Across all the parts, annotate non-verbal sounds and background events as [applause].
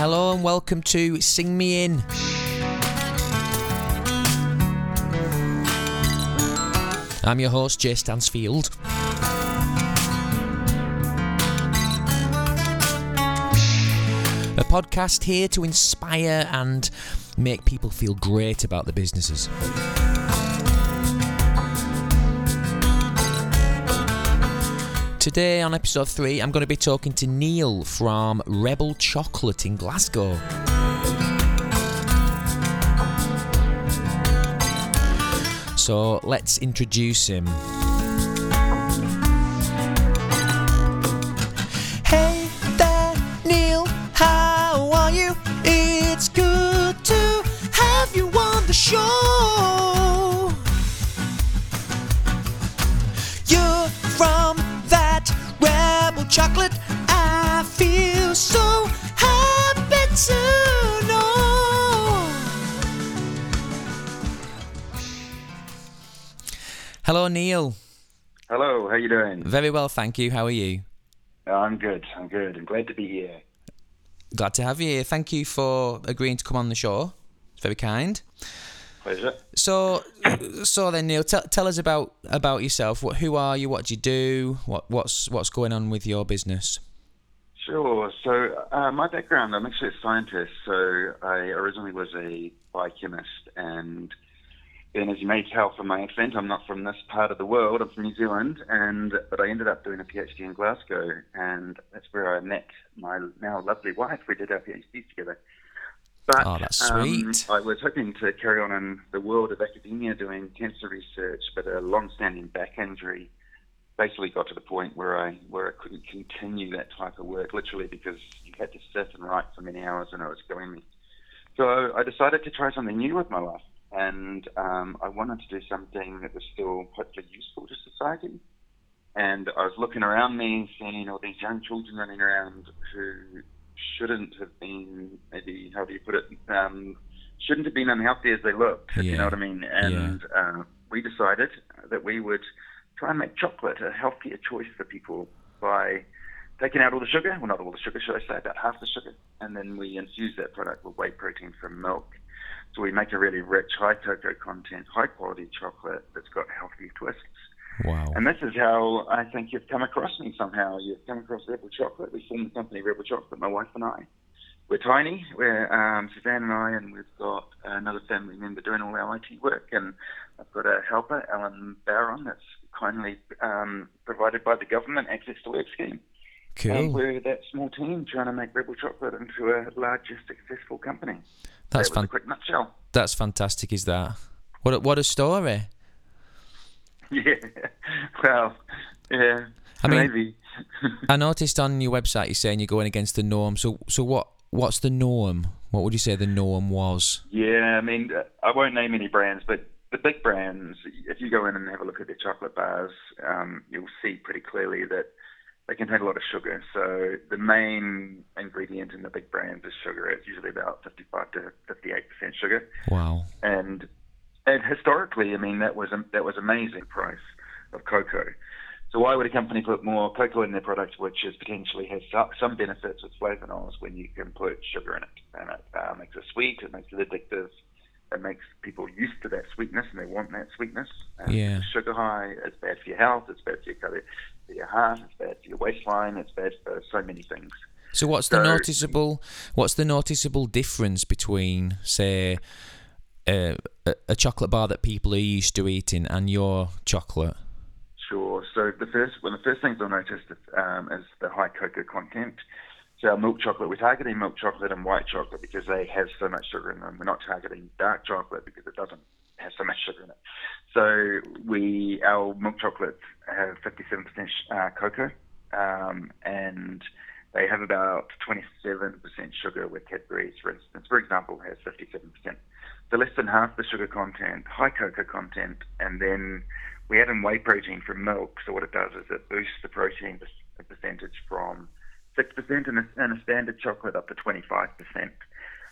Hello and welcome to Sing Me In. I'm your host, Jay Stansfield. A podcast here to inspire and make people feel great about their businesses. Today on episode 3, I'm going to be talking to Neil from Rebel Chocolate in Glasgow. So let's introduce him. Hello, Neil. Hello, how you doing? Very well, thank you. How are you? I'm good. I'm good. I'm glad to be here. Glad to have you here. Thank you for agreeing to come on the show. It's very kind. Pleasure. So, so then, Neil, tell tell us about about yourself. What, who are you? What do you do? What what's what's going on with your business? Sure. So, uh, my background, I'm actually a scientist. So, I originally was a biochemist, and then, as you may tell from my accent, I'm not from this part of the world. I'm from New Zealand, and but I ended up doing a PhD in Glasgow, and that's where I met my now lovely wife. We did our PhDs together. But, Oh, that's um. I was hoping to carry on in the world of academia doing cancer research, but a long-standing back injury basically got to the point where I where I couldn't continue that type of work, literally because you had to sit and write for many hours and it was killing me. So I decided to try something new with my life, and um, I wanted to do something that was still hopefully useful to society. And I was looking around me, seeing all these young children running around who shouldn't have been, maybe how do you put it, um, shouldn't have been unhealthy as they looked. Yeah. you know what I mean? And uh, we decided that we would try and make chocolate a healthier choice for people by taking out all the sugar, well, not all the sugar, should I say, about half the sugar, and then we infuse that product with whey protein from milk. So we make a really rich, high cocoa content, high quality chocolate that's got healthy twists. Wow. And this is how I think you've come across me somehow. You've come across Rebel Chocolate. We formed the company Rebel Chocolate, my wife and I. We're tiny. We're um, Suzanne and I, and we've got another family member doing all our IT work. And I've got a helper, Alan Barron, that's kindly um, provided by the government access to work scheme. And we're that small team trying to make Rebel Chocolate into a larger, successful company. That's that a quick nutshell. That's fantastic. Is that what? A, what a story. [laughs] Yeah. Well, yeah. I mean- maybe. [laughs] I noticed on your website you're saying you're going against the norm. So, so what? What's the norm? What would you say the norm was? Yeah, I mean, uh, I won't name any brands, but the big brands, if you go in and have a look at their chocolate bars, um, you'll see pretty clearly that they contain a lot of sugar. So the main ingredient in the big brands is sugar. It's usually about 55 to 58 percent sugar, Wow. and and historically, I mean, that was a, that was amazing price of cocoa. So why would a company put more cocoa in their product, which is potentially has some benefits with flavonols when you can put sugar in it, and it uh, makes it sweet, it makes it addictive, it makes people used to that sweetness, and they want that sweetness. Yeah. Sugar high is bad for your health, it's bad for your cardi- for your heart, it's bad for your waistline, it's bad for so many things. So what's the So- noticeable what's the noticeable difference between say a, a, a chocolate bar that people are used to eating and your chocolate? Sure. So the first, one of the first things I noticed um, is the high cocoa content. So our milk chocolate, we're targeting milk chocolate and white chocolate because they have so much sugar in them. We're not targeting dark chocolate because it doesn't have so much sugar in it. So we, our milk chocolates have 57% uh, cocoa, um, and they have about 27% sugar with Cadbury's, for instance, for example, has 57%. So less than half the sugar content, high cocoa content, and then we add in whey protein from milk. So what it does is it boosts the protein percentage from 6% in a, in a standard chocolate up to 25%.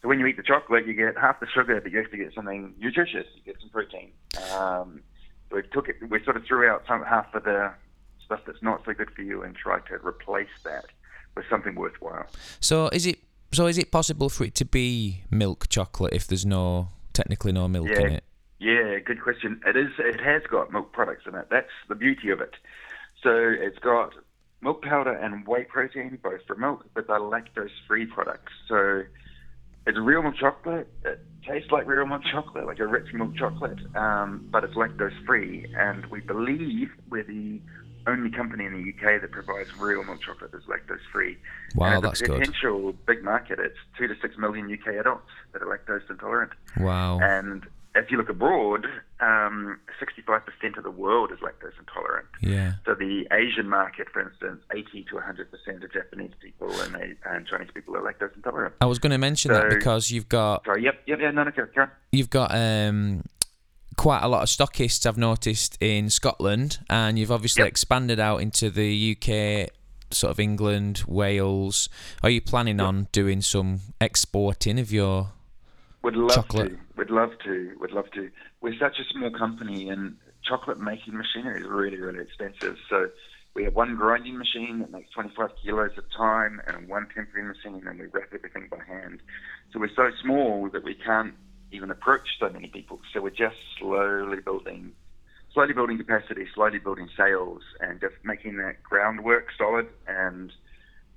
So when you eat the chocolate, you get half the sugar, but you actually get something nutritious. You get some protein. Um, so we took it, we sort of threw out some half of the stuff that's not so good for you and tried to replace that with something worthwhile. So is it so is it possible for it to be milk chocolate if there's no technically no milk Yeah. in it? Yeah, good question. It is. It has got milk products in it. That's the beauty of it. So it's got milk powder and whey protein, both from milk, but they're lactose-free products. So it's real milk chocolate. It tastes like real milk chocolate, like a rich milk chocolate, um, but it's lactose-free. And we believe we're the only company in the UK that provides real milk chocolate that's lactose-free. Wow, and that's a good. potential big market. It's two to six million UK adults that are lactose intolerant. Wow. And if you look abroad, um, 65% of the world is lactose intolerant. Yeah. So the Asian market, for instance, 80 to 100% of Japanese people and, they, and Chinese people are lactose intolerant. I was going to mention that because you've got Sorry, yep, yep, yeah, no, no, Karen. Karen. you've got um quite a lot of stockists I've noticed in Scotland, and you've obviously Yep. expanded out into the UK, sort of England, Wales. Are you planning on doing some exporting of your? Would love Chocolate. to. Would love to. Would love to. We're such a small company, and chocolate making machinery is really, really expensive. So we have one grinding machine that makes 25 kilos at a time, and one tempering machine, and we wrap everything by hand. So we're so small that we can't even approach so many people. So we're just slowly building, slowly building capacity, slowly building sales, and just making that groundwork solid. And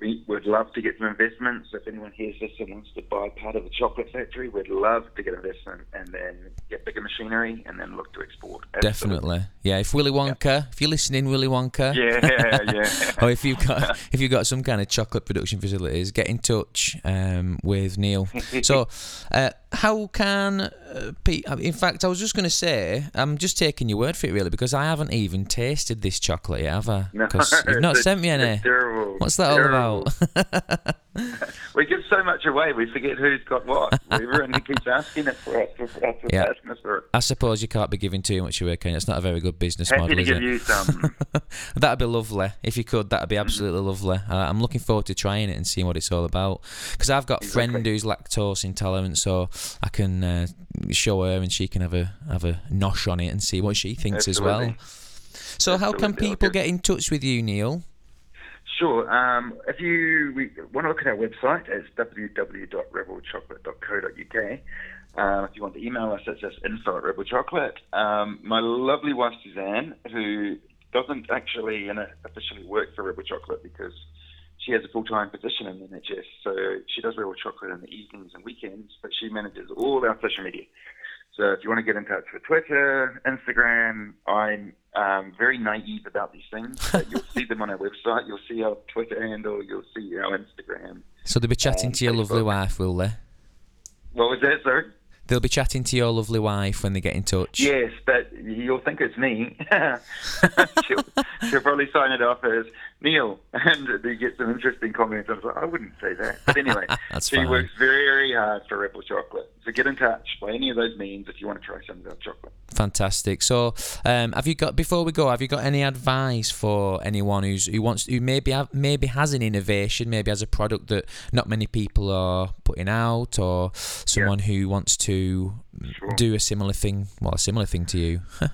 we would love to get some investments. If anyone hears this and wants to buy part of the chocolate factory, we'd love to get investment and then get bigger machinery and then look to export. Absolutely. Definitely, yeah. If Willy Wonka, if you're listening, Willy Wonka, Yeah, yeah. [laughs] or if you've got if you've got some kind of chocolate production facilities, get in touch um, with Neil. [laughs] So, uh, how can uh, Pete? In fact, I was just going to say, I'm just taking your word for it, really, because I haven't even tasted this chocolate yet, have I? [laughs] No, Because you've not sent me any. terrible. What's that all about? [laughs] [laughs] We give so much away, we forget who's got what. Everyone keeps asking it for us, for us, for Yeah. asking us for it. I suppose you can't be giving too much away, can you? It's not a very good business Happy model, to is give it? you some. [laughs] that'd be lovely if you could. That'd be Mm-hmm. absolutely lovely. Uh, I'm looking forward to trying it and seeing what it's all about. Because I've got a friend who's lactose intolerant, so I can uh, show her and she can have a have a nosh on it and see what she thinks as well. Absolutely. So how can people Okay. get in touch with you, Neil? Sure. Um, if you we, want to look at our website, it's www.rebelchocolate.co.uk. Uh, if you want to email us, it's just info at Rebel Chocolate. Um, my lovely wife Suzanne, who doesn't actually you know, officially work for Rebel Chocolate because she has a full-time position in the NHS, so she does Rebel Chocolate in the evenings and weekends, but she manages all our social media. So if you want to get in touch with Twitter, Instagram, I'm um, very naive about these things. But you'll [laughs] see them on our website. You'll see our Twitter handle. You'll see our Instagram. So they'll be chatting Um, to your lovely wife, will they? What was that, sir? They'll be chatting to your lovely wife when they get in touch. Yes, but you'll think it's me. [laughs] she'll, she'll probably sign it off as Neil, and you get some interesting comments. I was like, I wouldn't say that. But anyway, [laughs] That's she fine. works very hard for Rebel Chocolate. So get in touch by any of those means if you want to try some of our chocolate. Fantastic. So, um, have you got before we go? Have you got any advice for anyone who's who wants who maybe have, maybe has an innovation, maybe has a product that not many people are putting out, or someone who wants to Sure. do a similar thing? Well, a similar thing to you. [laughs]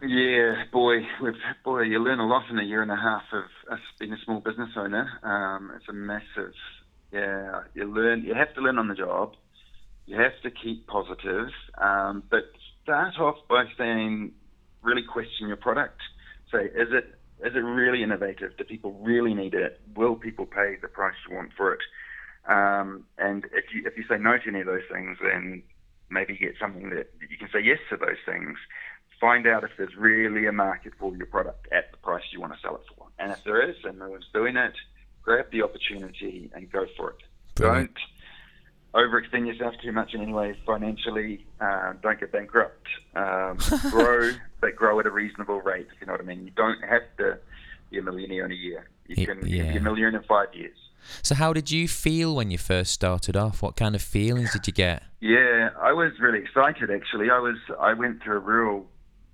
Yeah, boy, boy, you learn a lot in a year and a half of us being a small business owner. Um, it's a massive, yeah. You learn, you have to learn on the job. You have to keep positive, um, but start off by saying, really question your product. Say, is it is it really innovative? Do people really need it? Will people pay the price you want for it? Um, and if you if you say no to any of those things, then maybe get something that you can say yes to those things find out if there's really a market for your product at the price you want to sell it for. And if there is, and no one's doing it, grab the opportunity and go for it. Brilliant. Don't overextend yourself too much in any way financially. Uh, don't get bankrupt. Um, [laughs] grow, but grow at a reasonable rate, if you know what I mean. You don't have to be a millionaire in a year. You can, you can be a millionaire in five years. So, how did you feel when you first started off? What kind of feelings did you get? Yeah, I was really excited actually. I was I went through a real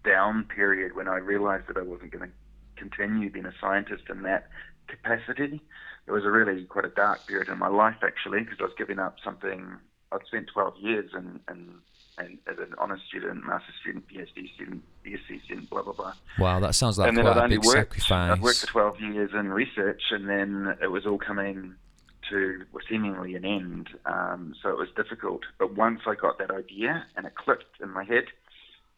down period when I realized that I wasn't going to continue being a scientist in that capacity. It was a really quite a dark period in my life actually because I was giving up something I'd spent 12 years in, in, in as an honours student, master's student, PhD student, BSc student, blah blah blah. Wow, that sounds like and then quite I'd a only big worked. sacrifice. I'd worked for 12 years in research, and then it was all coming to seemingly an end. Um, so it was difficult. But once I got that idea and it clicked in my head,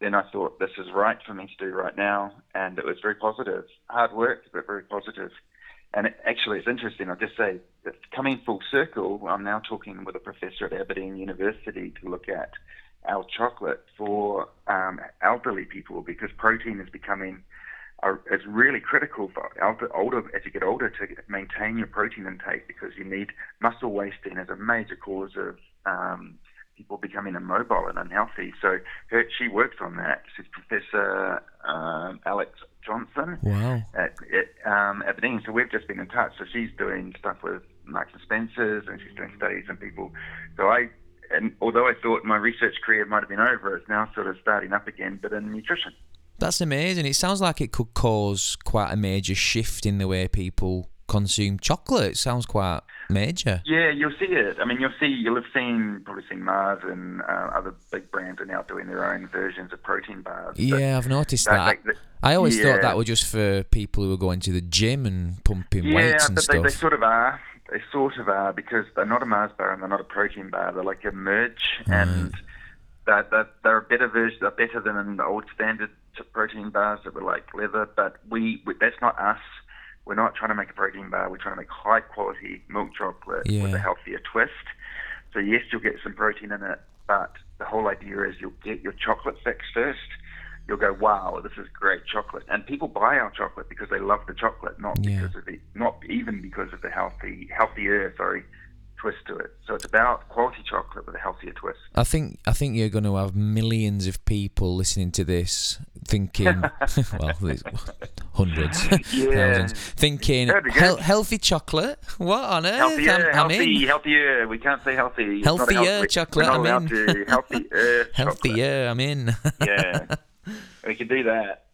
then I thought this is right for me to do right now, and it was very positive. Hard work, but very positive. And it, actually, it's interesting. I'll just say coming full circle, I'm now talking with a professor at Aberdeen University to look at our chocolate for um, elderly people because protein is becoming is really critical for elder, older as you get older to maintain your protein intake because you need muscle wasting as a major cause of um, people becoming immobile and unhealthy. So her, she works on that. She's Professor um, Alex Johnstone Wow. So we've just been in touch. So she's doing stuff with Marks and Spencers, and she's doing studies on people. So I, and although I thought my research career might have been over, it's now sort of starting up again, but in nutrition. That's amazing. It sounds like it could cause quite a major shift in the way people consume chocolate. It sounds quite major. Yeah, you'll see it. I mean, you'll see, you'll have seen, probably seen Mars and uh, other big brands are now doing their own versions of protein bars. Yeah, I've noticed that- like the- I always thought that was just for people who are going to the gym and pumping yeah, weights and but they, stuff. they sort of are. They sort of are because they're not a Mars bar and they're not a protein bar. They're like a merge, and they're, they're, they're a better version. They're better than the old standard protein bars that were like leather. But we that's not us. We're not trying to make a protein bar. We're trying to make high quality milk chocolate with a healthier twist. So yes, you'll get some protein in it, but the whole idea is you'll get your chocolate fix first. You'll go, wow, this is great chocolate, and people buy our chocolate because they love the chocolate, not Yeah. because of the, not even because of the healthy, healthier, sorry, twist to it. So it's about quality chocolate with a healthier twist. I think I think you're going to have millions of people listening to this thinking, [laughs] [laughs] well, hundreds, [laughs] Yeah. thousands, thinking That'd be good. "Hel- healthy chocolate. What on earth? Healthier, I'm, I'm healthy, in. healthier. We can't say healthy. It's not a Healthier [laughs] healthy- chocolate, I'm in. Healthier. Healthier. I'm in. Yeah, we can do that.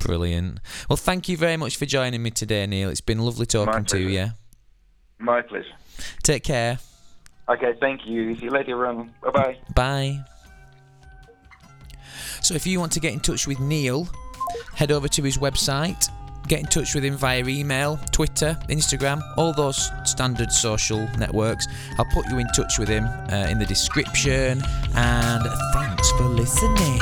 Brilliant. Well, thank you very much for joining me today, Neil. It's been lovely talking to you. My pleasure. Take care. Okay, thank you. See you later, everyone. Bye bye. Bye. So, if you want to get in touch with Neil, head over to his website. Get in touch with him via email, Twitter, Instagram, all those standard social networks. I'll put you in touch with him uh, in the description. And thanks for listening.